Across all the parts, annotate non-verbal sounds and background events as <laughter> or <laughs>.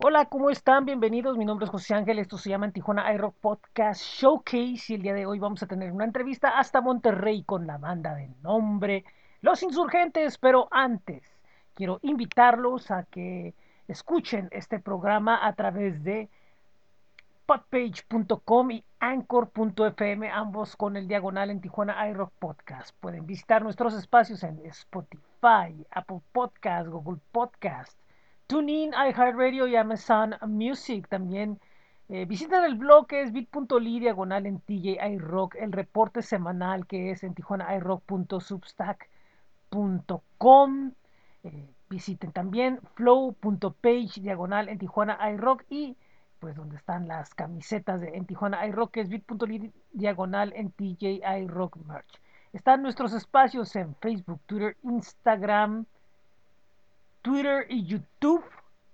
Hola, ¿cómo están? Bienvenidos. Mi nombre es José Ángel. Esto se llama Tijuana iRock Podcast Showcase. Y el día de hoy vamos a tener una entrevista hasta Monterrey con la banda de nombre Los Insurgentes. Pero antes, quiero invitarlos a que escuchen este programa a través de podpage.com y anchor.fm, ambos con el diagonal en Tijuana iRock Podcast. Pueden visitar nuestros espacios en Spotify, Apple Podcast, Google Podcast TuneIn, iHeartRadio y Amazon Music. También eh, visiten el blog que es bit.ly diagonal en TJ iRock, el reporte semanal que es en tijuanairock.substack.com. Eh, visiten también flow.page diagonal en Tijuana iRock y pues donde están las camisetas de en Tijuana iRock que es bit.ly diagonal en TJ iRock merch. Están nuestros espacios en Facebook, Twitter, Instagram, Twitter y YouTube.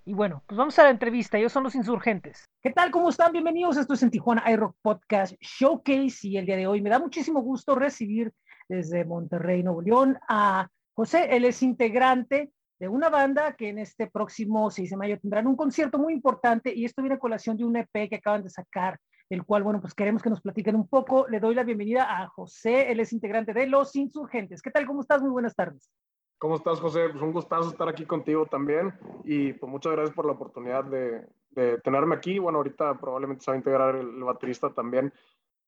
Y bueno, pues vamos a la entrevista. Ellos son los insurgentes. ¿Qué tal? ¿Cómo están? Bienvenidos. Esto es en Tijuana iRock Podcast Showcase. Y el día de hoy me da muchísimo gusto recibir desde Monterrey, Nuevo León, a José. Él es integrante de una banda que en este próximo 6 de mayo tendrán un concierto muy importante. Y esto viene a colación de un EP que acaban de sacar, el cual, bueno, pues queremos que nos platiquen un poco. Le doy la bienvenida a José. Él es integrante de Los Insurgentes. ¿Qué tal? ¿Cómo estás? Muy buenas tardes. ¿Cómo estás, José? Pues un gustazo estar aquí contigo también y pues muchas gracias por la oportunidad de, de tenerme aquí. Bueno, ahorita probablemente se va a integrar el, el baterista también.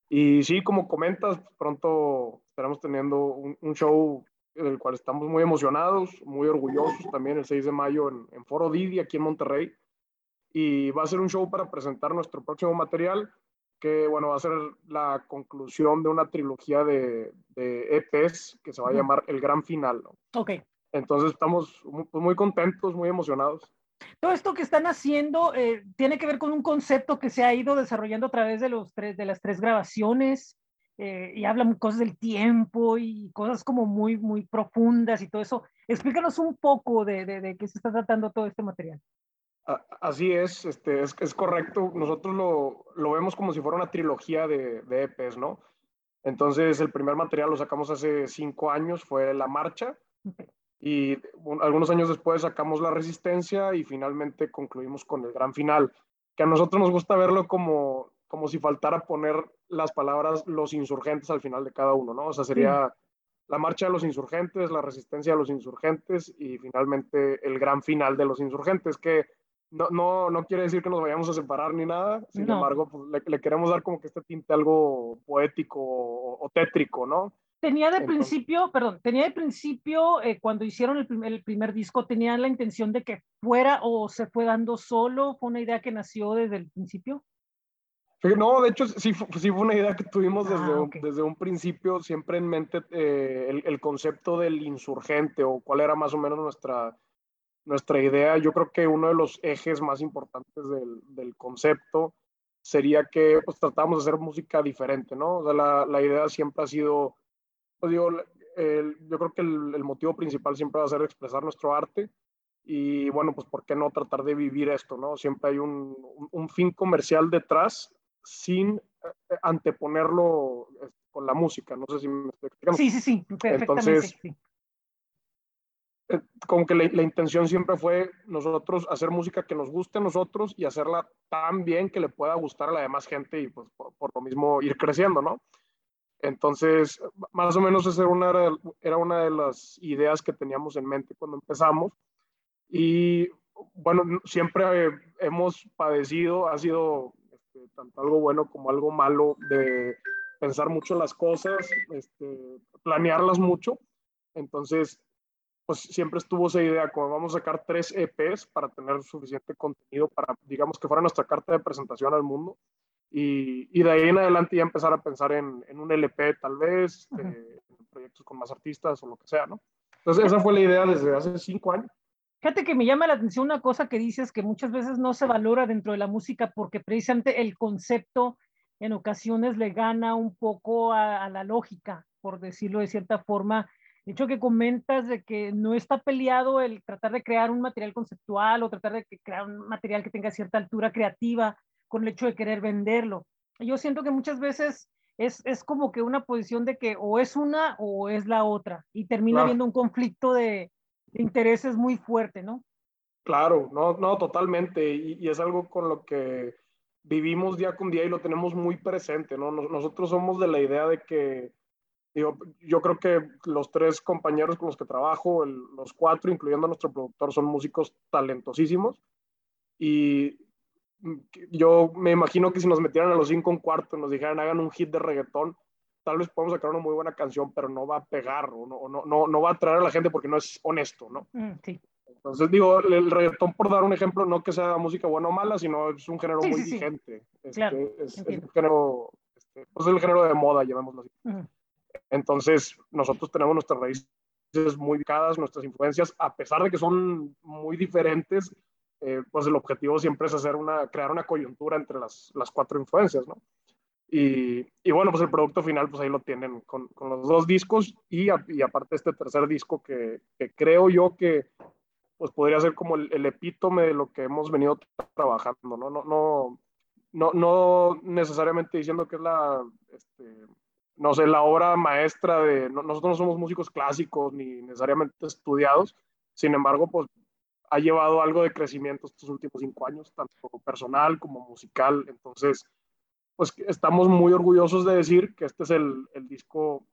Y sí, como comentas, pronto estaremos teniendo un, un, show del cual estamos muy emocionados, muy orgullosos también el 6 de mayo en, en Foro Didi, aquí en Monterrey. Y va a ser un show para presentar nuestro próximo material que bueno, va a ser la conclusión de una trilogía de, de EPs que se va a llamar El Gran Final. ¿no? Ok. Entonces estamos muy, pues, muy, contentos, muy emocionados. Todo esto que están haciendo eh, tiene que ver con un concepto que se ha ido desarrollando a través de, los tres, de las tres grabaciones eh, y hablan cosas del tiempo y cosas como muy, muy profundas y todo eso. Explícanos un poco de, de, de qué se está tratando todo este material. Así es, este, es, es correcto. Nosotros lo, lo, vemos como si fuera una trilogía de, de, EPs, ¿no? Entonces, el primer material lo sacamos hace cinco años, fue La Marcha, y un, algunos años después sacamos La Resistencia y finalmente concluimos con el gran final, que a nosotros nos gusta verlo como, como si faltara poner las palabras los insurgentes al final de cada uno, ¿no? O sea, sería. La Marcha de los Insurgentes, La Resistencia de los Insurgentes y finalmente el gran final de los Insurgentes, que no, no, no quiere decir que nos vayamos a separar ni nada, sin no. embargo, pues, le, le, queremos dar como que este tinte algo poético o, o tétrico, ¿no? Tenía de Entonces, principio, perdón, tenía de principio, eh, cuando hicieron el primer, el primer, disco, tenían la intención de que fuera o se fue dando solo, fue una idea que nació desde el principio. No, de hecho, sí, sí fue una idea que tuvimos desde, ah, okay. un, desde un principio, siempre en mente eh, el, el, concepto del insurgente o cuál era más o menos nuestra, nuestra idea, yo creo que uno de los ejes más importantes del, del concepto sería que pues, tratamos de hacer música diferente, ¿no? O sea, la, la idea siempre ha sido, pues, digo, el, yo creo que el, el, motivo principal siempre va a ser expresar nuestro arte y bueno, pues ¿por qué no tratar de vivir esto, ¿no? Siempre hay un, un, un fin comercial detrás sin eh, anteponerlo este, con la música, no sé si me estoy explicando. Sí, sí, sí, perfectamente. Entonces, sí eh, como que la, intención siempre fue nosotros hacer música que nos guste a nosotros y hacerla tan bien que le pueda gustar a la demás gente y pues por, lo mismo ir creciendo, ¿no? Entonces, más o menos esa era una, era una de las ideas que teníamos en mente cuando empezamos. Y bueno, siempre hemos padecido, ha sido este, tanto algo bueno como algo malo de pensar mucho las cosas, este, planearlas mucho. Entonces, pues siempre estuvo esa idea, como vamos a sacar tres EPs para tener suficiente contenido para, digamos, que fuera nuestra carta de presentación al mundo. Y, y de ahí en adelante ya empezar a pensar en, en un LP tal vez, uh -huh. eh, proyectos con más artistas o lo que sea, ¿no? Entonces esa fue la idea desde hace cinco años. Fíjate que me llama la atención una cosa que dices que muchas veces no se valora dentro de la música porque precisamente el concepto en ocasiones le gana un poco a, a la lógica, por decirlo de cierta forma, hecho que comentas de que no está peleado el tratar de crear un material conceptual o tratar de crear un material que tenga cierta altura creativa con el hecho de querer venderlo. Yo siento que muchas veces es, es como que una posición de que o es una o es la otra y termina claro. habiendo un conflicto de, de, intereses muy fuerte, ¿no? Claro, no, no, totalmente. Y, y, es algo con lo que vivimos día con día y lo tenemos muy presente, ¿no? nosotros somos de la idea de que, digo, yo creo que los tres compañeros con los que trabajo, los cuatro, incluyendo a nuestro productor, son músicos talentosísimos. Y yo me imagino que si nos metieran a los cinco en cuarto y nos dijeran hagan un hit de reggaetón, tal vez podemos sacar una muy buena canción, pero no va a pegar o no, no, no, no va a atraer a la gente porque no es honesto, ¿no? Mm, sí. Entonces, digo, el reggaetón, por dar un ejemplo, no que sea música buena o mala, sino es un género muy vigente. Este, claro, es, es, un género, este, pues el género de moda, llamémoslo así. Entonces, nosotros tenemos nuestras raíces muy ubicadas, nuestras influencias, a pesar de que son muy diferentes, eh, pues el objetivo siempre es hacer una, crear una coyuntura entre las, las cuatro influencias, ¿no? Y, y, bueno, pues el producto final, pues ahí lo tienen con, con los dos discos y, y, aparte este tercer disco que, que, creo yo que pues podría ser como el, el, epítome de lo que hemos venido trabajando, ¿no? No, no, no, no necesariamente diciendo que es la, este, no sé, la obra maestra de, nosotros no somos músicos clásicos ni necesariamente estudiados, sin embargo, pues ha llevado algo de crecimiento estos últimos cinco años, tanto personal como musical. Entonces, pues estamos muy orgullosos de decir que este es el, disco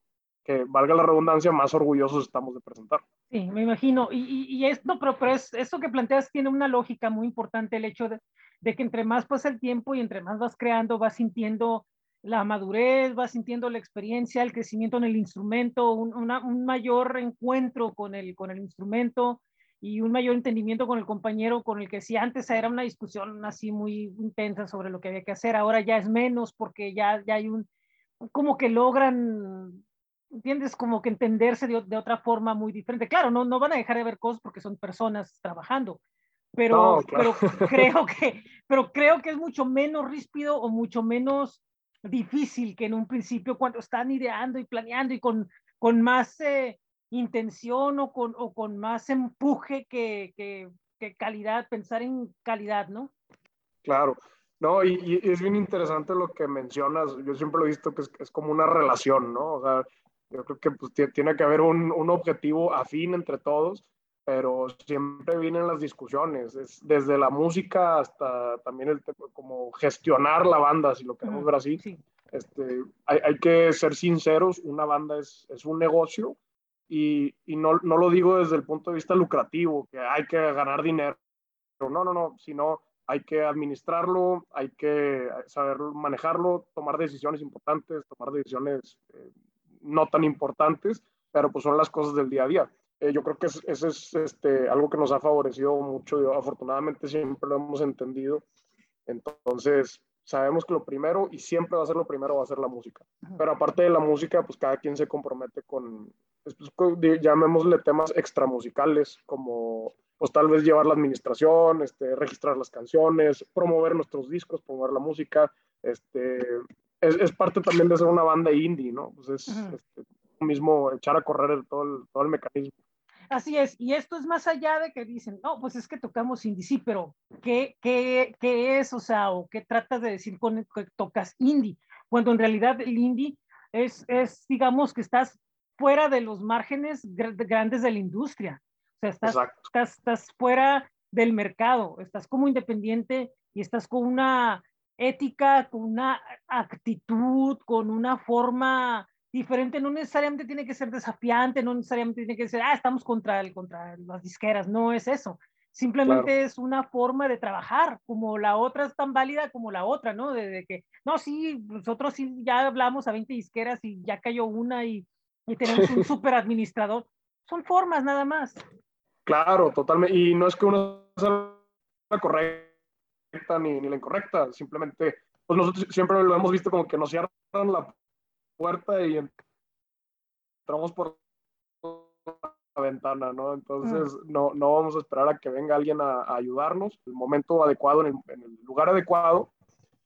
que, valga la redundancia, más orgullosos estamos de presentar. Sí, me imagino. Y, y, esto, pero, pero es, esto que planteas tiene una lógica muy importante, el hecho de, de, que entre más pasa el tiempo y entre más vas creando, vas sintiendo la madurez, vas sintiendo la experiencia, el crecimiento en el instrumento, un, una, un mayor encuentro con el, con el instrumento, y un mayor entendimiento con el compañero con el que si antes era una discusión así muy intensa sobre lo que había que hacer, ahora ya es menos porque ya, ya hay un, como que logran, ¿entiendes? Como que entenderse de, de otra forma muy diferente. Claro, no, no van a dejar de ver cosas porque son personas trabajando, pero, no, claro. pero, creo <laughs> que, pero creo que es mucho menos ríspido o mucho menos difícil que en un principio cuando están ideando y planeando y con, con más... Eh, intención o con, o con más empuje que, que, que, calidad, pensar en calidad, ¿no? Claro, no, y, y, es bien interesante lo que mencionas, yo siempre lo he visto que es, es como una relación, ¿no? O sea, yo creo que pues, tiene que haber un, un, objetivo afín entre todos, pero siempre vienen las discusiones, es desde la música hasta también el como gestionar la banda, si lo queremos ver así. Sí. Este, hay, hay, que ser sinceros, una banda es, es un negocio y, y no, no, lo digo desde el punto de vista lucrativo, que hay que ganar dinero, no, no, no, sino hay que administrarlo, hay que saber manejarlo, tomar decisiones importantes, tomar decisiones eh, no tan importantes, pero pues son las cosas del día a día. Eh, yo creo que eso es, es este, algo que nos ha favorecido mucho, yo, afortunadamente siempre lo hemos entendido, entonces sabemos que lo primero y siempre va a ser lo primero va a ser la música. Pero aparte de la música, pues cada quien se compromete con, pues, llamémosle temas extramusicales, como pues tal vez llevar la administración, este, registrar las canciones, promover nuestros discos, promover la música, este, es, es parte también de ser una banda indie, ¿no? Pues es este, mismo echar a correr todo el, todo el mecanismo. Así es, y esto es más allá de que dicen, no, pues es que tocamos indie, sí, pero ¿qué, qué, qué es, o sea, o qué tratas de decir con que tocas indie? Cuando en realidad el indie es, es digamos, que estás fuera de los márgenes grandes de la industria, o sea, estás, estás, estás fuera del mercado, estás como independiente y estás con una ética, con una actitud, con una forma diferente, no necesariamente tiene que ser desafiante, no necesariamente tiene que ser, ah, estamos contra, el, contra las disqueras, no es eso. Simplemente claro. es una forma de trabajar, como la otra es tan válida como la otra, ¿no? De, de, que, no, sí, nosotros sí ya hablamos a 20 disqueras y ya cayó una y, y tenemos un <laughs> súper administrador. Son formas nada más. Claro, totalmente. Y no es que uno sea la correcta ni, ni la incorrecta, simplemente, pues nosotros siempre lo hemos visto como que nos cierran la puerta y entramos por la ventana, ¿no? Entonces mm. no, no vamos a esperar a que venga alguien a, a ayudarnos. El momento adecuado, en el, en el, lugar adecuado,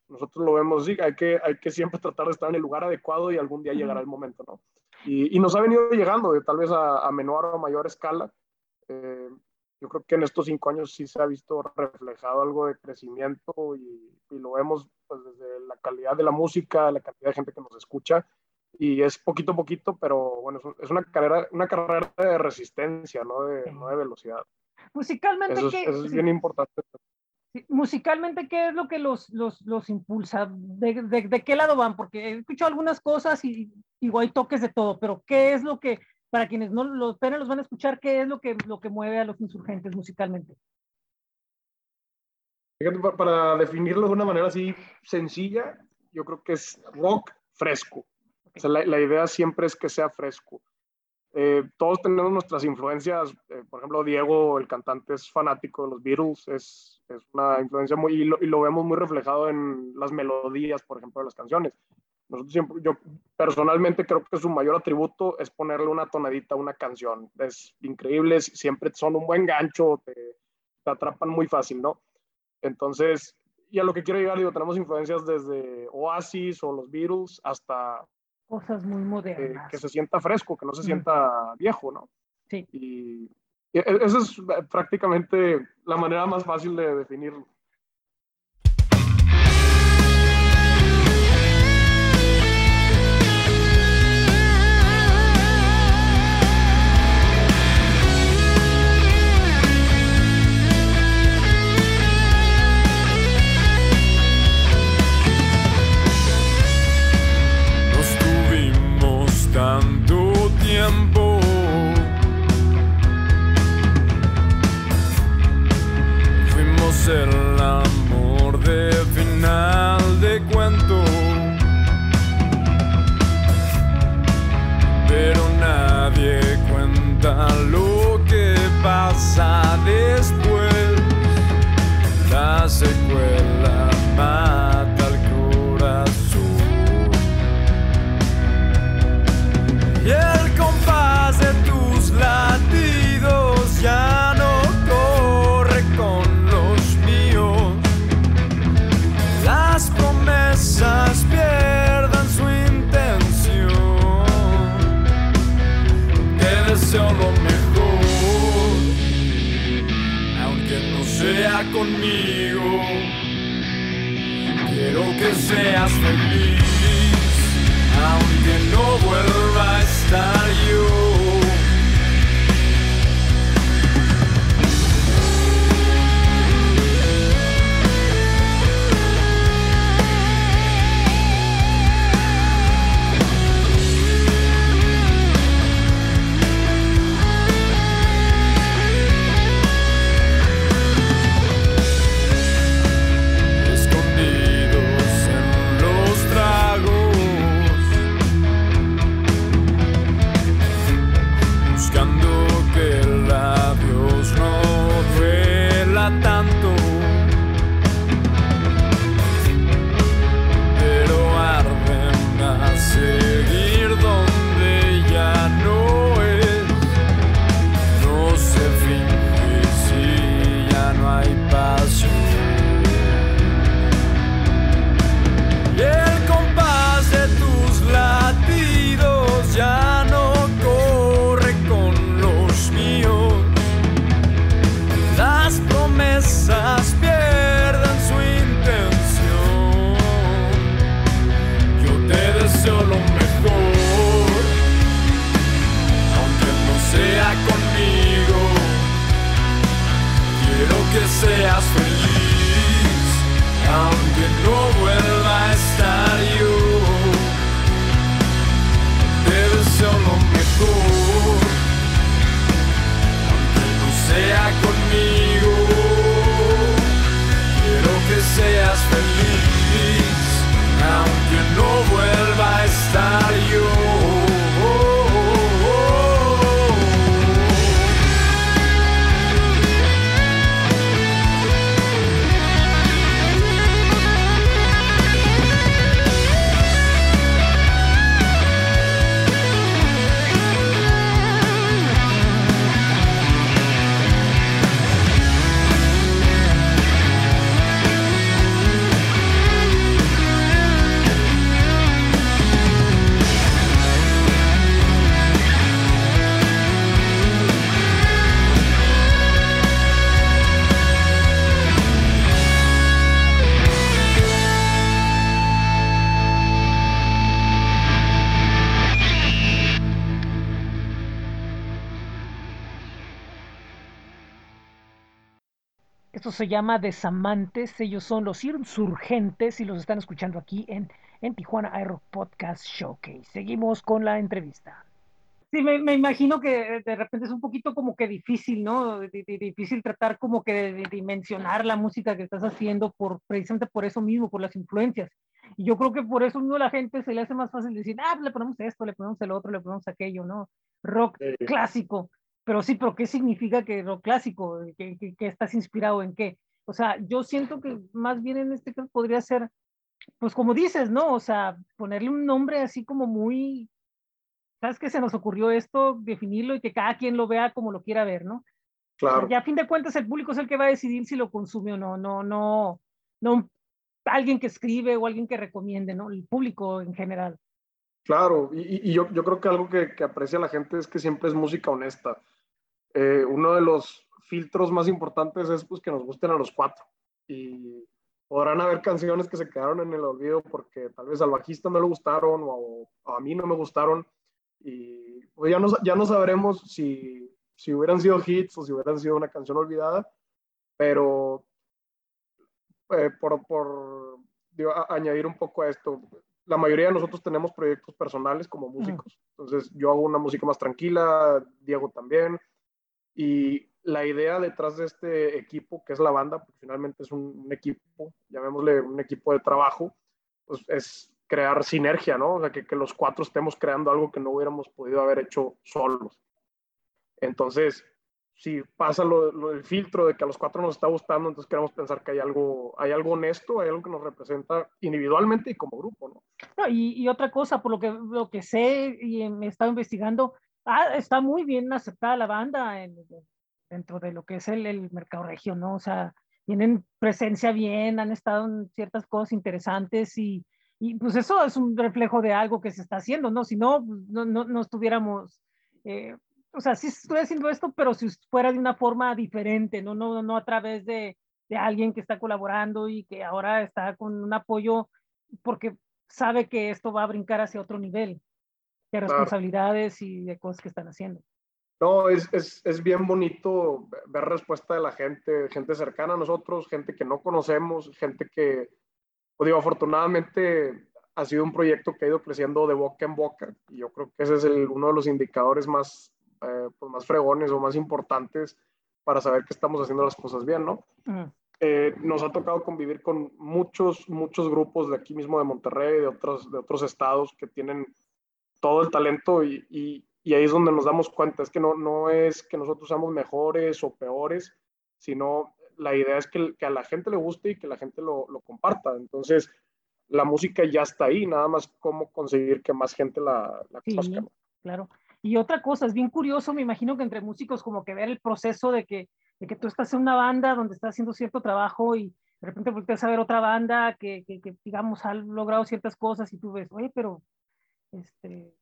nosotros lo vemos así, hay que, hay que siempre tratar de estar en el lugar adecuado y algún día mm. llegará el momento, ¿no? Y, y, nos ha venido llegando, de, tal vez a, a, menor o mayor escala. Eh, yo creo que en estos cinco años sí se ha visto reflejado algo de crecimiento y, y, lo vemos pues, desde la calidad de la música, la cantidad de gente que nos escucha y es poquito a poquito, pero bueno, es una carrera, una carrera de resistencia, no de, no de velocidad. Musicalmente, eso, ¿qué, eso es bien importante. Musicalmente, ¿qué es lo que los, los, los impulsa? ¿De, de, de, qué lado van? Porque he escuchado algunas cosas y digo, hay toques de todo, pero ¿qué es lo que, para quienes no los apenas los van a escuchar, qué es lo que, lo que mueve a los insurgentes musicalmente? Para definirlo de una manera así sencilla, yo creo que es rock fresco. O sea, la, la idea siempre es que sea fresco. Eh, todos tenemos nuestras influencias. Eh, por ejemplo, Diego, el cantante, es fanático de los Beatles. Es, es una influencia muy. Y lo, y lo, vemos muy reflejado en las melodías, por ejemplo, de las canciones. Nosotros siempre, yo personalmente creo que su mayor atributo es ponerle una tonadita a una canción. Es increíble, siempre son un buen gancho, te, te atrapan muy fácil, ¿no? Entonces, y a lo que quiero llegar, digo, tenemos influencias desde Oasis o los Beatles hasta cosas muy modernas. Eh, que se sienta fresco, que no se sienta mm. viejo, ¿no? Sí. Y, y esa es prácticamente la manera más fácil de definirlo. Tanto tiempo. Fuimos el amor de final de cuento. Pero nadie cuenta lo que pasa después. La secuela mata se llama Desamantes. Ellos son los insurgentes y los están escuchando aquí en, en Tijuana Aero Podcast Showcase. Seguimos con la entrevista. Sí, me, me, imagino que de repente es un poquito como que difícil, ¿no? D difícil tratar como que de, de, dimensionar la música que estás haciendo por precisamente por eso mismo, por las influencias. Y yo creo que por eso mismo la gente se le hace más fácil decir, ah, le ponemos esto, le ponemos el otro, le ponemos aquello, ¿no? Rock sí. clásico. Pero sí, pero ¿qué significa que rock clásico? ¿Que, que, que estás inspirado en qué? O sea, yo siento que más bien en este caso podría ser, pues como dices, ¿no? O sea, ponerle un nombre así como muy ¿sabes qué se nos ocurrió esto? Definirlo y que cada quien lo vea como lo quiera ver, ¿no? Claro. Ya a fin de cuentas el público es el que va a decidir si lo consume o no, no, no, no alguien que escribe o alguien que recomiende, ¿no? El público en general. Claro, y, y yo, yo, creo que algo que, que, aprecia la gente es que siempre es música honesta. Eh, uno de los filtros más importantes es pues que nos gusten a los cuatro. Y podrán haber canciones que se quedaron en el olvido porque tal vez al bajista no le gustaron o, a mí no me gustaron. Y pues ya no, ya no sabremos si, si hubieran sido hits o si hubieran sido una canción olvidada, pero eh, por, por digo, a, añadir un poco a esto, la mayoría de nosotros tenemos proyectos personales como músicos, entonces yo hago una música más tranquila, Diego también, y la idea detrás de este equipo, que es la banda, porque finalmente es un, un equipo, llamémosle un equipo de trabajo, pues es crear sinergia, ¿no? O sea, que, que, los cuatro estemos creando algo que no hubiéramos podido haber hecho solos. Entonces, si pasa lo, lo, el filtro de que a los cuatro nos está gustando, entonces queremos pensar que hay algo, hay algo honesto, hay algo que nos representa individualmente y como grupo, ¿no? no y, y, otra cosa, por lo que, lo que sé y he estado investigando, ah, está muy bien aceptada la banda en, dentro de lo que es el, el mercado regio, ¿no? O sea, tienen presencia bien, han estado en ciertas cosas interesantes y, y pues eso es un reflejo de algo que se está haciendo, ¿no? Si no, pues, no, no, no estuviéramos, eh, o sea, sí estoy haciendo esto, pero si fuera de una forma diferente, no, no, no a través de, de alguien que está colaborando y que ahora está con un apoyo porque sabe que esto va a brincar hacia otro nivel de responsabilidades claro. y de cosas que están haciendo. No, es, es, es, bien bonito ver respuesta de la gente, gente cercana a nosotros, gente que no conocemos, gente que, digo, afortunadamente ha sido un proyecto que ha ido creciendo de boca en boca y yo creo que ese es el, uno de los indicadores más, eh, pues más fregones o más importantes para saber que estamos haciendo las cosas bien, ¿no? Uh -huh. eh, nos ha tocado convivir con muchos, muchos grupos de aquí mismo de Monterrey, de otros, de otros estados que tienen todo el talento y, y, y ahí es donde nos damos cuenta, es que no, no es que nosotros seamos mejores o peores, sino la idea es que, que, a la gente le guste y que la gente lo, lo, comparta. Entonces, la música ya está ahí, nada más cómo conseguir que más gente la, la sí, conozca. Claro. Y otra cosa, es bien curioso, me imagino que entre músicos como que ver el proceso de que, de que tú estás en una banda donde estás haciendo cierto trabajo y de repente volteas a ver otra banda que, que, que digamos, ha logrado ciertas cosas y tú ves, oye, pero, este,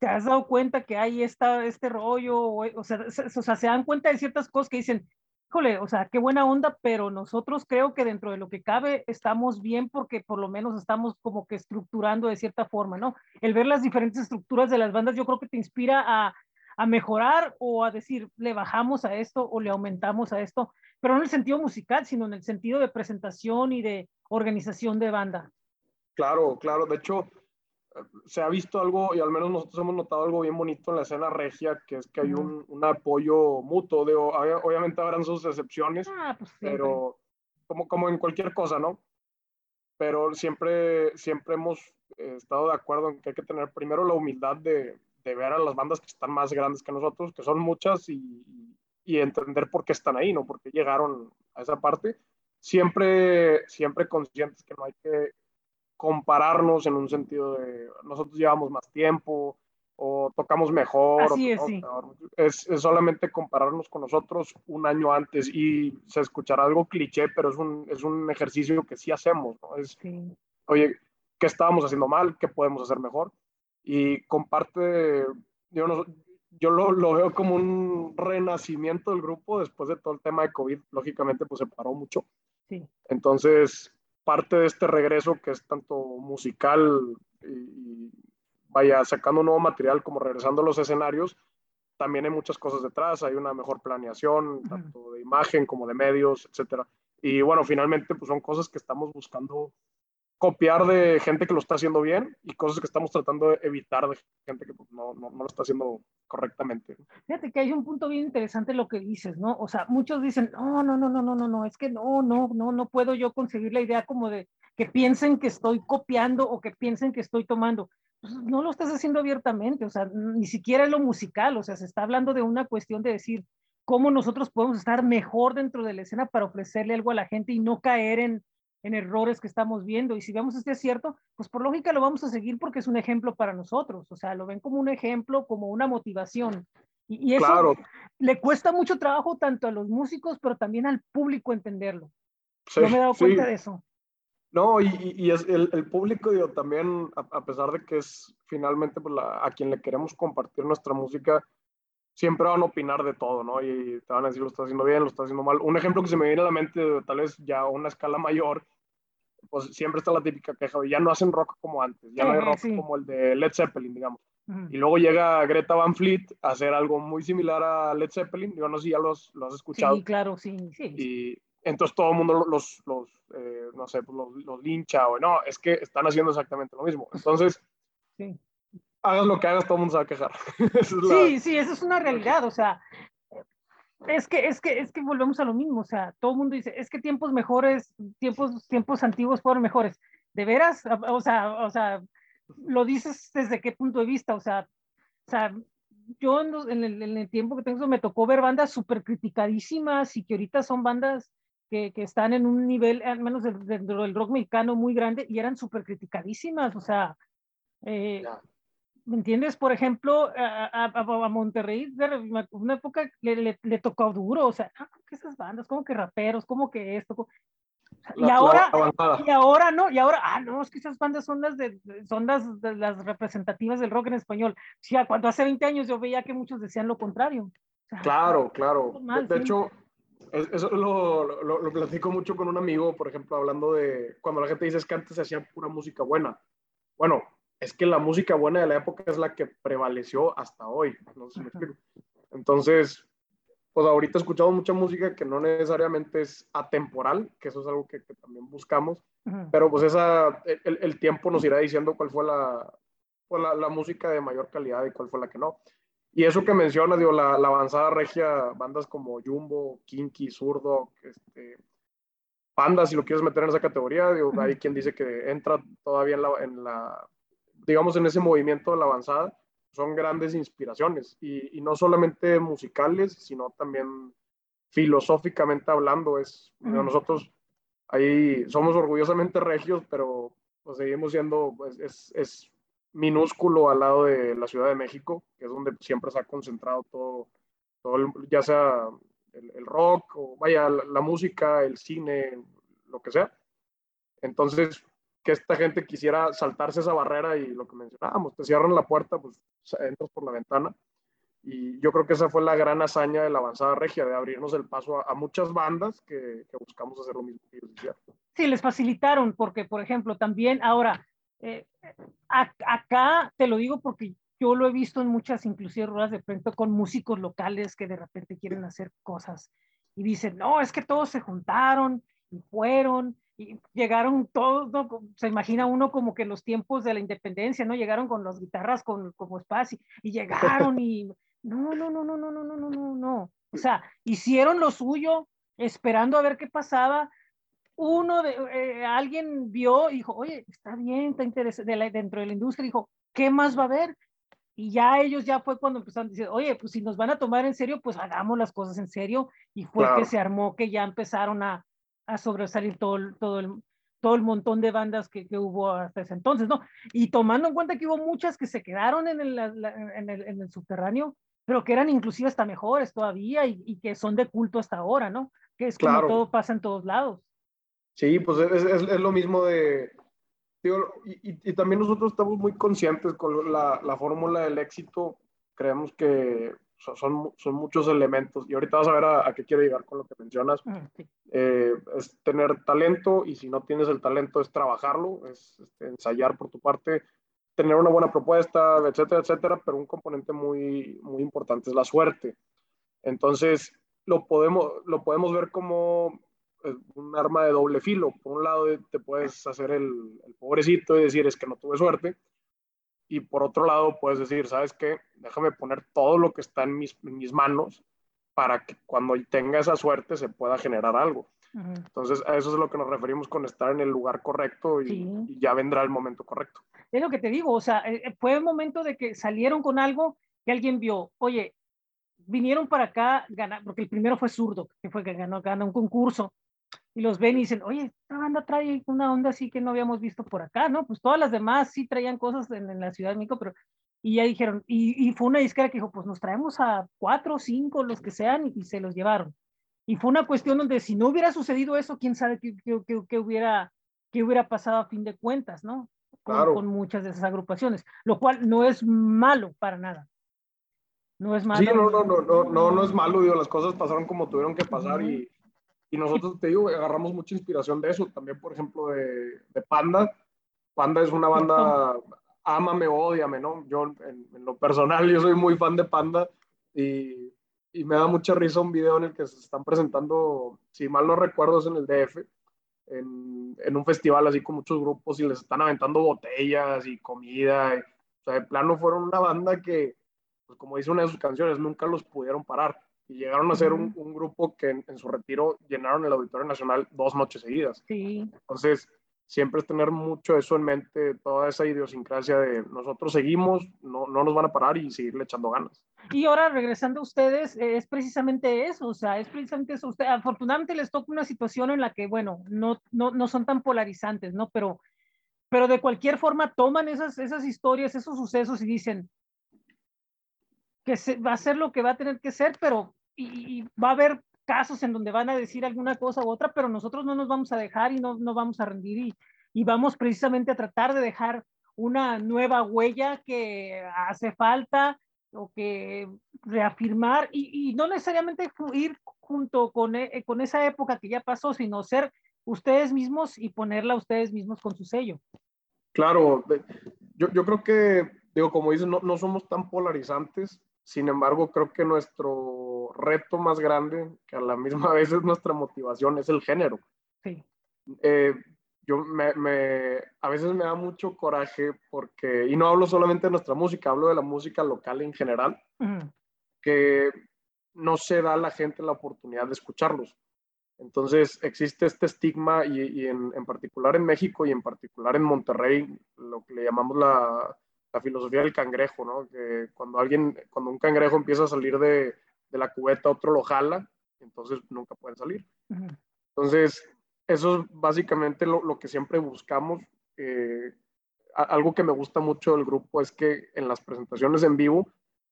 te has dado cuenta que hay esta, este rollo, o, o, sea, se, o sea, se dan cuenta de ciertas cosas que dicen, híjole, o sea, qué buena onda, pero nosotros creo que dentro de lo que cabe estamos bien porque por lo menos estamos como que estructurando de cierta forma, ¿no? El ver las diferentes estructuras de las bandas yo creo que te inspira a, a mejorar o a decir, le bajamos a esto o le aumentamos a esto, pero no en el sentido musical, sino en el sentido de presentación y de organización de banda. Claro, claro, de hecho, se ha visto algo, y al menos nosotros hemos notado algo bien bonito en la escena regia, que es que hay un, un apoyo mutuo, de, obviamente habrán sus excepciones, ah, pues pero como, como en cualquier cosa, ¿no? Pero siempre, siempre hemos eh, estado de acuerdo en que hay que tener primero la humildad de, de, ver a las bandas que están más grandes que nosotros, que son muchas, y, y entender por qué están ahí, ¿no? Por qué llegaron a esa parte. Siempre, siempre conscientes que no hay que compararnos en un sentido de nosotros llevamos más tiempo o tocamos mejor. Así o es, sí. es, es, solamente compararnos con nosotros un año antes y se escuchará algo cliché, pero es un, es un ejercicio que sí hacemos. ¿no? Es, sí. Oye, ¿qué estábamos haciendo mal? ¿Qué podemos hacer mejor? Y comparte, yo, no, yo lo, lo, veo como un renacimiento del grupo después de todo el tema de COVID. Lógicamente, pues se paró mucho. Sí. Entonces, parte de este regreso que es tanto musical y, vaya sacando nuevo material como regresando a los escenarios, también hay muchas cosas detrás, hay una mejor planeación, tanto de imagen como de medios, etcétera. Y bueno, finalmente pues son cosas que estamos buscando copiar de gente que lo está haciendo bien y cosas que estamos tratando de evitar de gente que pues, no, no, no, lo está haciendo correctamente. Fíjate que hay un punto bien interesante lo que dices, ¿no? O sea, muchos dicen, no, no, no, no, no, no, no, es que no, no, no, no puedo yo conseguir la idea como de que piensen que estoy copiando o que piensen que estoy tomando. Pues no lo estás haciendo abiertamente, o sea, ni siquiera lo musical, o sea, se está hablando de una cuestión de decir cómo nosotros podemos estar mejor dentro de la escena para ofrecerle algo a la gente y no caer en, en errores que estamos viendo. Y si vemos este cierto, pues por lógica lo vamos a seguir porque es un ejemplo para nosotros. O sea, lo ven como un ejemplo, como una motivación. Y, y eso Claro. le cuesta mucho trabajo tanto a los músicos, pero también al público entenderlo. Sí, Yo me he dado sí. cuenta de eso. No, y, y- y es el, el público, digo, también, a, a pesar de que es finalmente pues, la- a quien le queremos compartir nuestra música, siempre van a opinar de todo, ¿no? Y te van a decir, lo estás haciendo bien, lo estás haciendo mal. Un ejemplo que se me viene a la mente, tal vez ya a una escala mayor, pues siempre está la típica queja de ya no hacen rock como antes, ya no hay rock sí. como el de Led Zeppelin, digamos. Y luego llega Greta Van Fleet a hacer algo muy similar a Led Zeppelin, yo no sé si ya los, lo has escuchado. Sí, claro, sí, sí. Y entonces todo el mundo los, los eh, no sé, pues los, los lincha o no, es que están haciendo exactamente lo mismo. Entonces, Sí. Hagas lo que hagas, todo el mundo se va a quejar. <laughs> Esa es la- Sí, sí, eso es una realidad, o sea, es que, es que, es que volvemos a lo mismo, o sea, todo el mundo dice, es que tiempos mejores, tiempos, tiempos antiguos fueron mejores. ¿De veras? O sea, o sea, lo dices desde qué punto de vista, o sea, o sea, yo en, los- en el, en el tiempo que tengo me tocó ver bandas súper criticadísimas y que ahorita son bandas que, que están en un nivel, al menos de- dentro del rock mexicano, muy grande y eran súper criticadísimas, o sea, eh. ¿Me entiendes? Por ejemplo, a, a- a- Monterrey, una época le, le, le tocó duro, o sea, ¿cómo que esas bandas, como que raperos, como que esto. La- y la ahora, avanzada. y ahora no, y ahora, ah, no, es que esas bandas son las, de, son las, de las representativas del rock en español. Sí, a- cuando hace 20 años yo veía que muchos decían lo contrario. O sea, Claro, claro. Normal, de de hecho, es- eso lo, lo, lo platico mucho con un amigo, por ejemplo, hablando de cuando la gente dice es que antes se hacía pura música buena. Bueno, es que la música buena de la época es la que prevaleció hasta hoy. No sé si me explico. Entonces, pues ahorita escuchamos mucha música que no necesariamente es atemporal, que eso es algo que, que también buscamos, pero pues esa, el, el tiempo nos irá diciendo cuál fue la, pues la, la música de mayor calidad y cuál fue la que no. Y eso que mencionas, digo, la, la avanzada regia, bandas como Jumbo, Kinky, Zurdo, este, Panda, si lo quieres meter en esa categoría, digo, hay quien dice que entra todavía en la, en la, digamos, en ese movimiento de la avanzada, son grandes inspiraciones, y, y no solamente musicales, sino también filosóficamente hablando, es, digo, Ujú. nosotros ahí somos orgullosamente regios, pero pues, seguimos siendo, pues, es, es minúsculo al lado de la Ciudad de México, que es donde siempre se ha concentrado todo, todo el- ya sea el, el rock, o vaya, la, la música, el cine, lo que sea. Entonces, que esta gente quisiera saltarse esa barrera y lo que mencionábamos, te cierran la puerta, pues entras por la ventana. Y yo creo que esa fue la gran hazaña de la avanzada regia, de abrirnos el paso a, muchas bandas que, buscamos hacer lo mismo que. Sí, les facilitaron, porque, por ejemplo, también ahora, eh, acá te lo digo porque yo lo he visto en muchas, inclusive ruedas de prensa con músicos locales que de repente quieren hacer cosas y dicen, no, es que todos se juntaron y fueron y llegaron todos, ¿no? Se imagina uno como que los tiempos de la independencia, ¿no? Llegaron con las guitarras con, como espacio y llegaron y no, no, no, no, no, no, no, no, no, no. O sea, hicieron lo suyo esperando a ver qué pasaba uno de eh, alguien vio y dijo, oye, está bien, está interesante, de la- dentro de la industria, dijo, ¿qué más va a haber? Y ya ellos ya fue cuando empezaron a decir, oye, pues si nos van a tomar en serio, pues hagamos las cosas en serio. Y fue Claro. que se armó, que ya empezaron a, a sobresalir todo, todo, el, todo el montón de bandas que, que hubo hasta ese entonces, ¿no? Y tomando en cuenta que hubo muchas que se quedaron en el, en el, en el subterráneo, pero que eran inclusive hasta mejores todavía y, y que son de culto hasta ahora, ¿no? Que es como Claro. todo pasa en todos lados. Sí, pues es, es, es lo mismo de... digo, y, y- y también nosotros estamos muy conscientes con la, la fórmula del éxito. Creemos que so- son, son muchos elementos. Y ahorita vas a ver a, a qué quiero llegar con lo que mencionas. Sí. Eh, es tener talento y si no tienes el talento es trabajarlo, es este, ensayar por tu parte, tener una buena propuesta, etcétera, etcétera, pero un componente muy, muy importante es la suerte. Entonces, lo podemos, lo podemos ver como eh, un arma de doble filo. Por un lado, te puedes hacer el, el pobrecito y decir es que no tuve suerte, y por otro lado puedes decir, ¿sabes qué? Déjame poner todo lo que está en mis, en mis manos para que cuando tenga esa suerte se pueda generar algo. Entonces, a eso es lo que nos referimos con estar en el lugar correcto y, Sí. y ya vendrá el momento correcto. Es lo que te digo, o sea, eh, eh, fue el momento de que salieron con algo que alguien vio, oye, vinieron para acá, ganar, porque el primero fue zurdo, que fue que ganó, ganó un concurso, y los ven y dicen, oye, esta banda trae una onda así que no habíamos visto por acá, ¿no? Pues todas las demás sí traían cosas en, en la Ciudad de México, pero, y ya dijeron, y, y fue una disquera que dijo, pues nos traemos a cuatro o cinco, los que sean, y, y se los llevaron. Y fue una cuestión donde si no hubiera sucedido eso, quién sabe qué, qué, qué- qué hubiera, qué hubiera pasado a fin de cuentas, ¿no? Con, Claro. con muchas de esas agrupaciones, lo cual no es malo para nada. No es malo. Sí, no, no, no, no, no, no es malo, digo, las cosas pasaron como tuvieron que pasar y, y nosotros, te digo, agarramos mucha inspiración de eso, también, por ejemplo, de, de Panda. Panda es una banda, ámame, odiame, ¿no? Yo, en, lo personal, yo soy muy fan de Panda y, y me da mucha risa un video en el que se están presentando, si mal no recuerdo, es en el DF, en, en un festival así con muchos grupos y les están aventando botellas y comida. y, o sea, de plano fueron una banda que, pues como dice una de sus canciones, nunca los pudieron parar. Y llegaron a ser un, un grupo que en, en, su retiro llenaron el Auditorio Nacional dos noches seguidas. Sí. Entonces, siempre es tener mucho eso en mente, toda esa idiosincrasia de nosotros seguimos, no, no nos van a parar y seguirle echando ganas. Y ahora regresando a ustedes, eh, es precisamente eso, o sea, es precisamente eso. Usted, afortunadamente les toca una situación en la que, bueno, no, no, no son tan polarizantes, ¿no? Pero, pero de cualquier forma toman esas, esas historias, esos sucesos y dicen que se, va a ser lo que va a tener que ser, pero y, y va a haber casos en donde van a decir alguna cosa u otra, pero nosotros no nos vamos a dejar y no, no vamos a rendir y, y vamos precisamente a tratar de dejar una nueva huella que hace falta o que reafirmar y, y no necesariamente ir junto con, eh, con esa época que ya pasó, sino ser ustedes mismos y ponerla ustedes mismos con su sello. Claro, yo, yo creo que, digo, como dices, no, no somos tan polarizantes, sin embargo, creo que nuestro reto más grande, que a la misma <laughs> vez es nuestra motivación, es el género. Sí. Eh, yo me, me, a veces me da mucho coraje porque, y no hablo solamente de nuestra música, hablo de la música local en general, uh -huh. que no se da a la gente la oportunidad de escucharlos. Entonces existe este estigma y, y en, en, particular en México y en particular en Monterrey, lo que le llamamos la, la filosofía del cangrejo, ¿no? Que cuando alguien, cuando un cangrejo empieza a salir de, de la cubeta, otro lo jala, entonces nunca pueden salir. Uh -huh. Entonces, eso es básicamente lo, lo que siempre buscamos. Eh, algo que me gusta mucho del grupo es que en las presentaciones en vivo,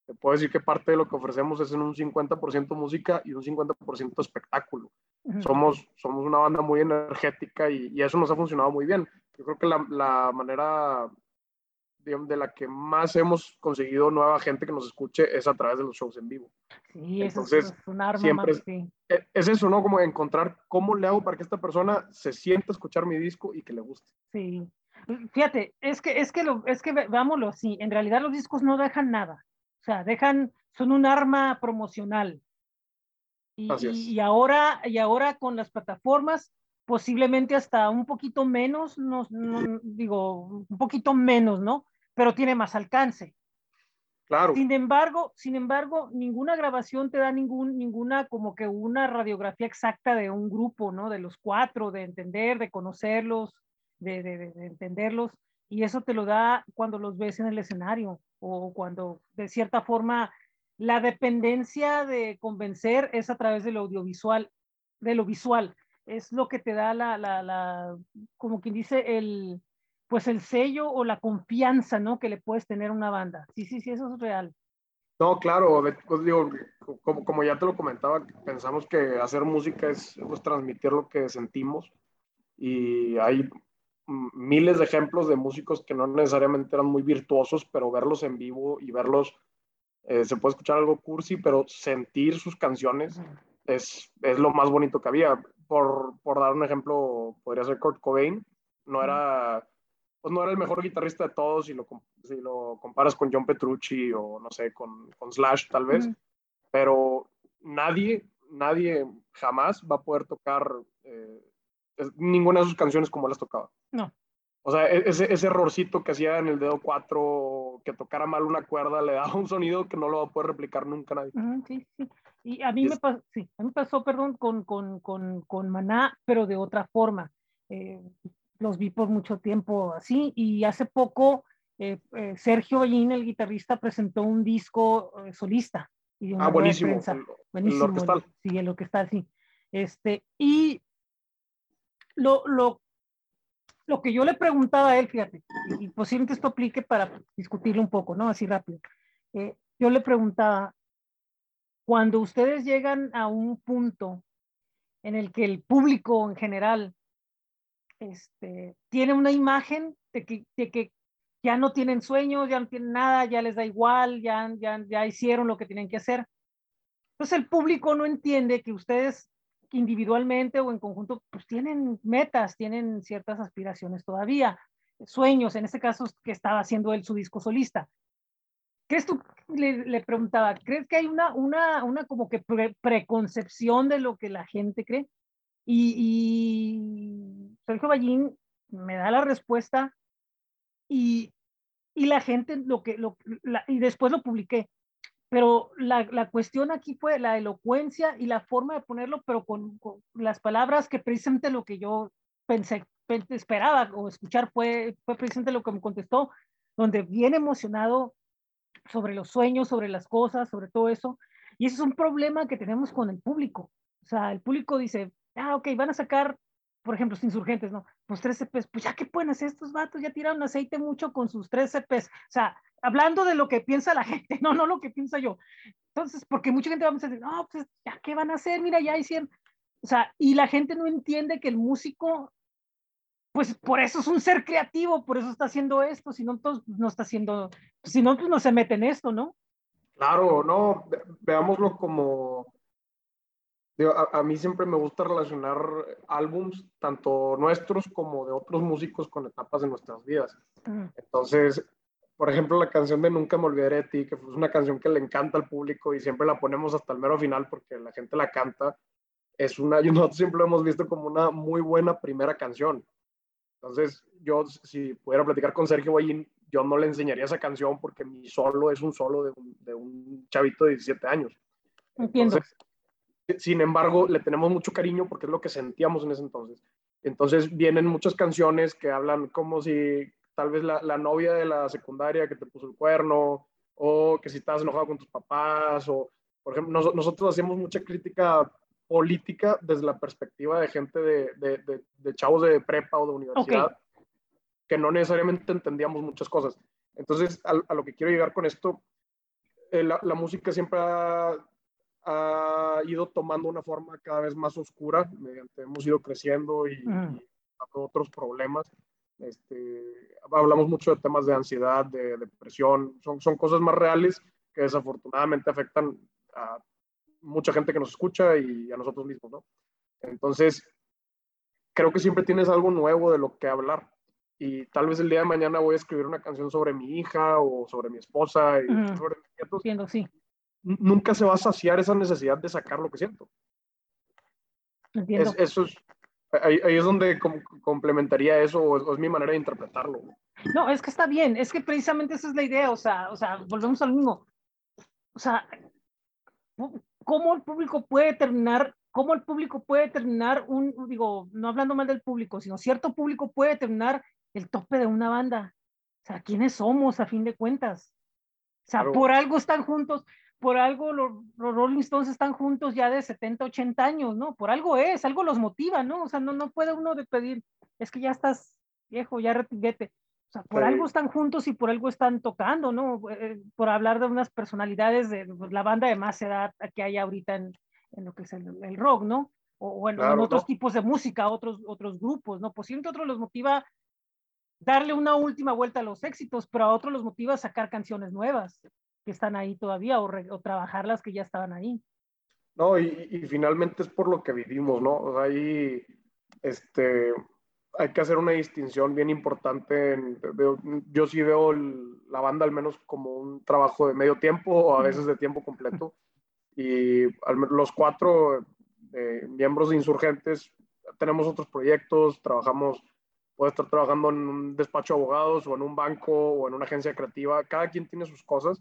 te puedo decir que parte de lo que ofrecemos es en un 50% música y un 50% espectáculo. Uh -huh. somos, somos una banda muy energética y, y, eso nos ha funcionado muy bien. Yo creo que la, la manera de, de, la que más hemos conseguido nueva gente que nos escuche es a través de los shows en vivo. Sí, Entonces, eso es un arma siempre sí. es, es, eso, ¿no? Como encontrar cómo le hago para que esta persona se sienta a escuchar mi disco y que le guste. Sí. Fíjate, es que, es que, lo, es que veámoslo así, en realidad los discos no dejan nada. O sea, dejan, son un arma promocional. Y, y, ahora, y ahora con las plataformas, posiblemente hasta un poquito menos, no, no, digo, un poquito menos, ¿no? Pero tiene más alcance. Claro. Sin embargo, sin embargo, ninguna grabación te da ningún, ninguna, como que una radiografía exacta de un grupo, ¿no? De los cuatro, de entender, de conocerlos, de, de, de entenderlos. Y eso te lo da cuando los ves en el escenario o cuando de cierta forma la dependencia de convencer es a través de lo audiovisual, de lo visual. Es lo que te da la, la, la, como quien dice, el, pues el sello o la confianza, ¿no? Que le puedes tener a una banda. Sí, sí, sí, eso es real. No, claro, pues digo, como, como ya te lo comentaba, pensamos que hacer música es pues, transmitir lo que sentimos y hay miles de ejemplos de músicos que no necesariamente eran muy virtuosos, pero verlos en vivo y verlos, eh, se puede escuchar algo cursi, pero sentir sus canciones es, es lo más bonito que había. Por, por dar un ejemplo, podría ser Kurt Cobain, no era, pues no era el mejor guitarrista de todos si lo, si lo comparas con John Petrucci o no sé, con, con Slash tal vez, pero nadie, nadie jamás va a poder tocar eh, ninguna de sus canciones como las tocaba. No. O sea, e-, ese, ese errorcito que hacía en el dedo 4, que tocara mal una cuerda, le daba un sonido que no lo va a poder replicar nunca nadie. sí, sí. Y a mí, me, pasó, sí, a mí me pasó, perdón, con, con, con, con Maná, pero de otra forma. Eh, los vi por mucho tiempo así y hace poco eh, eh, Sergio Ballín, el guitarrista, presentó un disco solista. Y ah, buenísimo. buenísimo. El orquestal. Sí, el está así. Este, y lo, lo, lo que yo le preguntaba a él, fíjate, y, posiblemente esto aplique para discutirlo un poco, ¿no? Así rápido. Eh, yo le preguntaba, cuando ustedes llegan a un punto en el que el público en general este, tiene una imagen de que, ya no tienen sueños, ya no tienen nada, ya les da igual, ya, ya, ya hicieron lo que tienen que hacer. Entonces el público no entiende que ustedes individualmente o en conjunto, pues tienen metas, tienen ciertas aspiraciones todavía, sueños, en este caso que estaba haciendo él su disco solista. ¿Crees tú, le, preguntaba, ¿crees que hay una, una, una como que preconcepción de lo que la gente cree? Y, Sergio Ballín me da la respuesta y, y la gente lo que, lo, y después lo publiqué, pero la, la, cuestión aquí fue la elocuencia y la forma de ponerlo, pero con, las palabras que precisamente lo que yo pensé, esperaba o escuchar fue, fue precisamente lo que me contestó, donde bien emocionado sobre los sueños, sobre las cosas, sobre todo eso. Y ese es un problema que tenemos con el público. O sea, el público dice, ah, ok, van a sacar, por ejemplo, los insurgentes, ¿no? Pues tres CPs, pues ya qué pueden hacer estos vatos, ya tiraron aceite mucho con sus tres CPs. O sea, hablando de lo que piensa la <laughs> gente, no, no lo que piensa yo. Entonces, porque mucha gente va a decir, no, pues ya qué van a hacer, mira, ya hicieron. O sea, y la gente no entiende que el músico, pues por eso es un ser creativo, por eso está haciendo esto, si no, pues, no está haciendo, si no, pues no se mete en esto, ¿no? Claro, no, veámoslo como, a, a, mí siempre me gusta relacionar álbums, tanto nuestros como de otros músicos, con etapas de nuestras vidas. Entonces, por ejemplo, la canción de Nunca me olvidaré de ti, que fue una canción que le encanta al público y siempre la ponemos hasta el mero final porque la gente la canta, es una, <laughs> nosotros siempre lo hemos visto como una muy buena primera canción. Entonces, yo, si pudiera platicar con Sergio Ballín, yo no le enseñaría esa canción porque mi solo es un solo de un, de un chavito de 17 años. Entiendo. sin embargo, le tenemos mucho cariño porque es lo que sentíamos en ese entonces. Entonces vienen muchas canciones que hablan como si tal vez la, la, novia de la secundaria que te puso el cuerno, o que si estás enojado con tus papás, o, por ejemplo, nosotros hacemos mucha crítica política desde la perspectiva de gente de, de, de, chavos de prepa o de universidad, que no necesariamente entendíamos muchas cosas. Entonces, a, a lo que quiero llegar con esto, eh, la, la, música siempre ha, ha, ido tomando una forma cada vez más oscura, mediante hemos ido creciendo y, mm. y otros problemas. Este, hablamos mucho de temas de ansiedad, de, depresión, son, son cosas más reales que desafortunadamente afectan a mucha gente que nos escucha y a nosotros mismos, ¿no? Entonces, creo que siempre tienes algo nuevo de lo que hablar. Y tal vez el día de mañana voy a escribir una canción sobre mi hija o sobre mi esposa y sobre mis nietos. sí. Nunca se va a saciar esa necesidad de sacar lo que siento. Entiendo. eso es, Ahí, es donde complementaría eso, o es, mi manera de interpretarlo. No, es que está bien, es que precisamente esa es la idea, o sea, o sea, volvemos al mismo. O sea, ¿cómo el público puede terminar, cómo el público puede terminar un, digo, no hablando mal del público, sino cierto público puede terminar el tope de una banda? O sea, ¿quiénes somos a fin de cuentas? O sea, por algo están juntos por algo los, Rolling Stones están juntos ya de 70, 80 años, ¿no? Por algo es, algo los motiva, ¿no? O sea, no, no puede uno de pedir, es que ya estás viejo, ya retiguete. O sea, por algo están juntos y por algo están tocando, ¿no? Eh, por hablar de unas personalidades de pues, la banda de más edad que hay ahorita en, en lo que es el, rock, ¿no? O, en, otros tipos de música, otros, otros grupos, ¿no? Posiblemente otros los motiva darle una última vuelta a los éxitos, pero a otros los motiva sacar canciones nuevas que están ahí todavía o, o trabajar las que ya estaban ahí. No, y, y, finalmente es por lo que vivimos, ¿no? O sea, ahí, este, hay que hacer una distinción bien importante. En, veo- yo sí veo el- la banda al menos como un trabajo de medio tiempo o a veces de tiempo completo. Y al los cuatro eh, miembros de Insurgentes tenemos otros proyectos, trabajamos, puede estar trabajando en un despacho de abogados o en un banco o en una agencia creativa. Cada quien tiene sus cosas,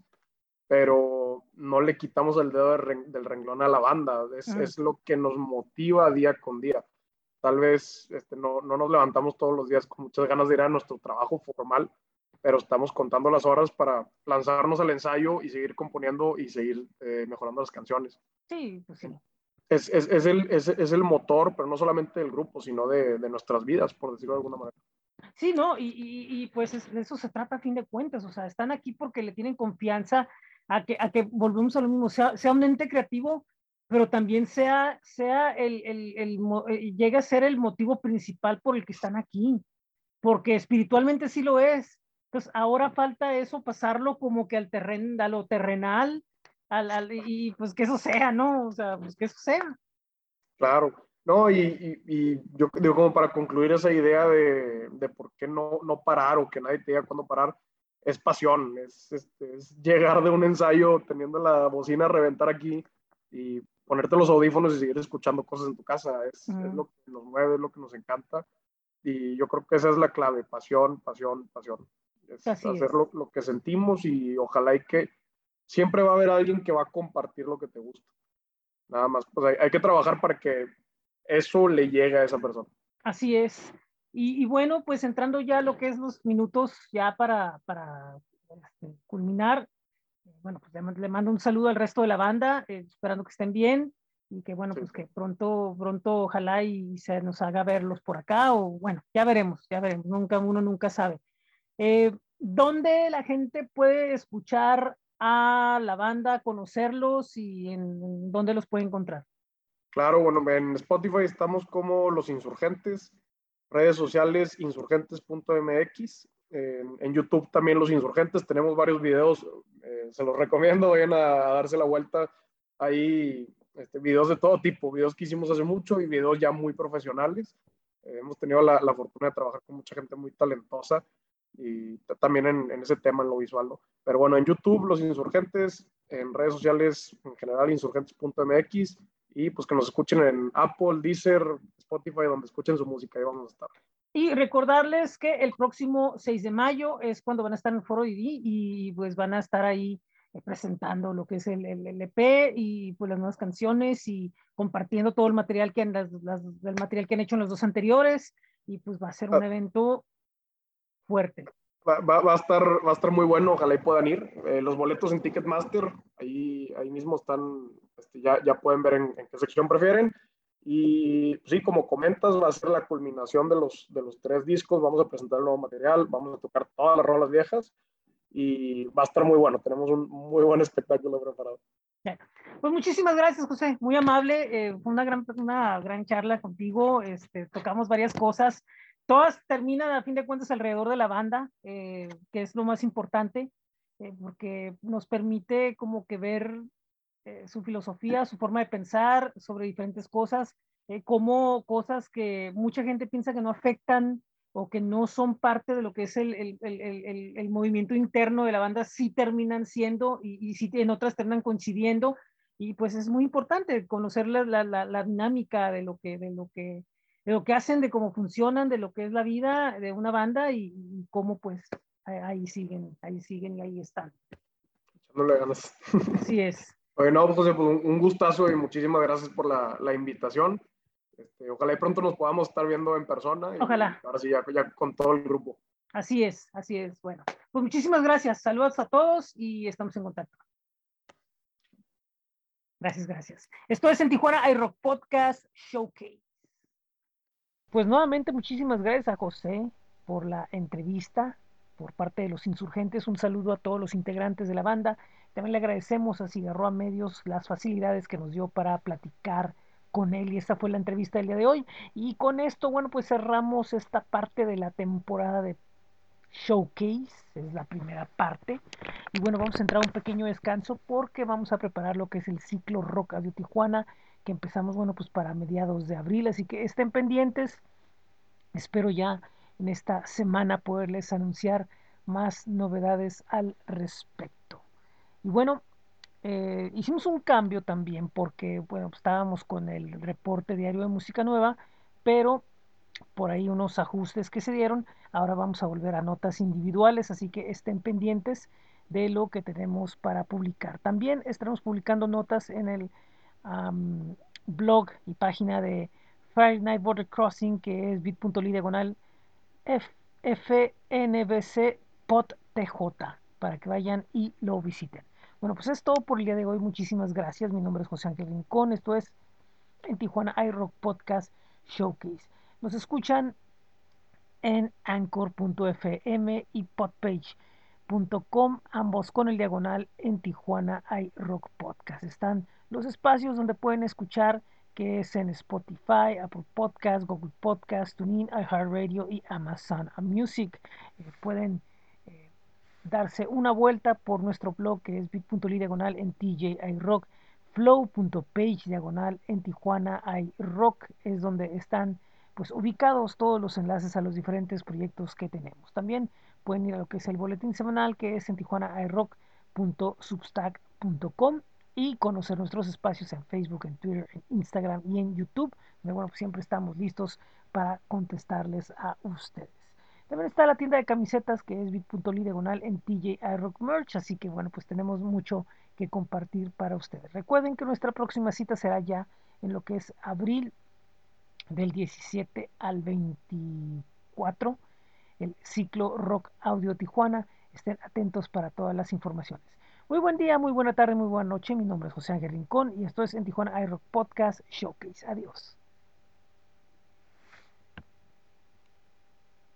pero no le quitamos el dedo de del renglón a la banda. Es, Mm. es lo que nos motiva día con día tal vez este, no, no nos levantamos todos los días con muchas ganas de ir a nuestro trabajo formal, pero estamos contando las horas para lanzarnos al ensayo y seguir componiendo y seguir eh, mejorando las canciones. Sí, pues sí. Es, es, es, el, es, es el motor, pero no solamente del grupo, sino de, de nuestras vidas, por decirlo de alguna manera. Sí, ¿no? Y, y, y, pues es- de eso se trata a fin de cuentas, o sea, están aquí porque le tienen confianza a que, a que volvemos a lo mismo, sea, sea un ente creativo, pero también sea, sea el, el, el mo- eh, llegue a ser el motivo principal por el que están aquí, porque espiritualmente sí lo es. Entonces, ahora falta eso, pasarlo como que al terreno, a lo terrenal, al, al- y pues que eso sea, ¿no? O sea, pues que eso sea. Claro. No, y, y, y yo digo como para concluir esa idea de, de por qué no, no parar o que nadie te diga cuándo parar, es pasión, es, este, es llegar de un ensayo teniendo la bocina a reventar aquí y ponerte los audífonos y seguir escuchando cosas en tu casa, es, es lo que nos mueve, es lo que nos encanta y yo creo que esa es la clave, pasión, pasión, pasión. Es Así hacer es. Lo, lo que sentimos y ojalá y que siempre va a haber alguien que va a compartir lo que te gusta. Nada más, pues hay, hay que trabajar para que eso le llegue a esa persona. Así es. Y, y bueno, pues entrando ya a lo que es los minutos ya para, para este, culminar, bueno, pues le, man- le mando un saludo al resto de la banda, eh, esperando que estén bien y que bueno, Sí. pues que pronto, pronto ojalá y se nos haga verlos por acá o bueno, ya veremos, ya veremos, nunca, uno nunca sabe. Eh, ¿Dónde la gente puede escuchar a la banda, conocerlos y en dónde los puede encontrar? Claro, bueno, en Spotify estamos como Los Insurgentes, redes sociales insurgentes.mx, en, en YouTube también Los Insurgentes, tenemos varios videos, eh, se los recomiendo, vayan a, a darse la vuelta, hay este, videos de todo tipo, videos que hicimos hace mucho y videos ya muy profesionales. Eh, hemos tenido la, la, fortuna de trabajar con mucha gente muy talentosa y también en, en, ese tema, en lo visual, ¿no? Pero bueno, en YouTube, Los Insurgentes, en redes sociales, en general, insurgentes.mx y pues que nos escuchen en Apple, Deezer, Spotify, donde escuchen su música, ahí vamos a estar. Y recordarles que el próximo 6 de mayo es cuando van a estar en el Foro ID y pues van a estar ahí presentando lo que es el, el, el EP y pues las nuevas canciones y compartiendo todo el material que han, las, las, el material que han hecho en los dos anteriores y pues va a ser un evento fuerte. Va, va, va, a estar, va a estar muy bueno, ojalá y puedan ir. Eh, los boletos en Ticketmaster, ahí, ahí mismo están, este, ya, ya pueden ver en, en, qué sección prefieren. Y pues, sí, como comentas, va a ser la culminación de los, de los tres discos. Vamos a presentar el nuevo material, vamos a tocar todas las rolas viejas y va a estar muy bueno. Tenemos un muy buen espectáculo preparado. Pues muchísimas gracias, José. Muy amable. Eh, fue una gran, una gran charla contigo. Este, tocamos varias cosas. Todas terminan a fin de cuentas alrededor de la banda, eh, que es lo más importante, eh, porque nos permite como que ver eh, su filosofía, su forma de pensar sobre diferentes cosas, eh, como cosas que mucha gente piensa que no afectan o que no son parte de lo que es el, el, el, el movimiento interno de la banda, sí terminan siendo y, y sí en otras terminan coincidiendo. Y pues es muy importante conocer la, la, la, la dinámica de lo que, de lo que de lo que hacen, de cómo funcionan, de lo que es la vida de una banda y, y cómo pues ahí siguen, ahí siguen y ahí están. Echándole ganas. Así es. Oye, no, José, pues un, un gustazo y muchísimas gracias por la, la invitación. Este, ojalá y pronto nos podamos estar viendo en persona. Y ojalá. Ahora sí, ya, ya con todo el grupo. Así es, así es. Bueno, pues muchísimas gracias. Saludos a todos y estamos en contacto. Gracias, gracias. Esto es en Tijuana iRock Podcast Showcase. Pues nuevamente muchísimas gracias a José por la entrevista por parte de los insurgentes. Un saludo a todos los integrantes de la banda. También le agradecemos a Cigarroa Medios las facilidades que nos dio para platicar con él y esta fue la entrevista del día de hoy. Y con esto, bueno, pues cerramos esta parte de la temporada de Showcase, es la primera parte. Y bueno, vamos a entrar a un pequeño descanso porque vamos a preparar lo que es el ciclo Rock de Tijuana que empezamos, bueno, pues para mediados de abril, así que estén pendientes. espero ya en esta semana poderles anunciar más novedades al respecto. Y bueno, eh, hicimos un cambio también porque, bueno, estábamos con el reporte diario de música nueva, pero por ahí unos ajustes que se dieron. Ahora vamos a volver a notas individuales, así que estén pendientes de lo que tenemos para publicar. También estaremos publicando notas en el blog y página de Friday Night Border Crossing, que es bit.ly diagonal FNBC para que vayan y lo visiten. Bueno, pues es todo por el día de hoy. Muchísimas gracias. Mi nombre es José Ángel Rincón. Esto es en Tijuana iRock Podcast Showcase. Nos escuchan en anchor.fm y podpage.com, ambos con el diagonal en Tijuana iRock Podcast. Están los espacios donde pueden escuchar, que es en Spotify, Apple Podcast, Google Podcast, TuneIn, iHeartRadio y Amazon Music. Eh, pueden eh, darse una vuelta por nuestro blog que es bit.ly diagonal en TJ iRock flow.page diagonal en Tijuana iRock es donde están pues ubicados todos los enlaces a los diferentes proyectos que tenemos. También pueden ir a lo que es el boletín semanal que es en tijuanairock.substack.com y conocer nuestros espacios en Facebook, en Twitter, en Instagram y en YouTube, donde bueno, pues siempre estamos listos para contestarles a ustedes. También está la tienda de camisetas que es bit.ly diagonal en TJ iRock Merch, así que bueno, pues tenemos mucho que compartir para ustedes. Recuerden que nuestra próxima cita será ya en lo que es abril del 17 al 24, el ciclo Rock Audio Tijuana. Estén atentos para todas las informaciones. Muy buen día, muy buena tarde, muy buena noche. Mi nombre es José Ángel Rincón y esto es en Tijuana iRock Podcast Showcase. Adiós.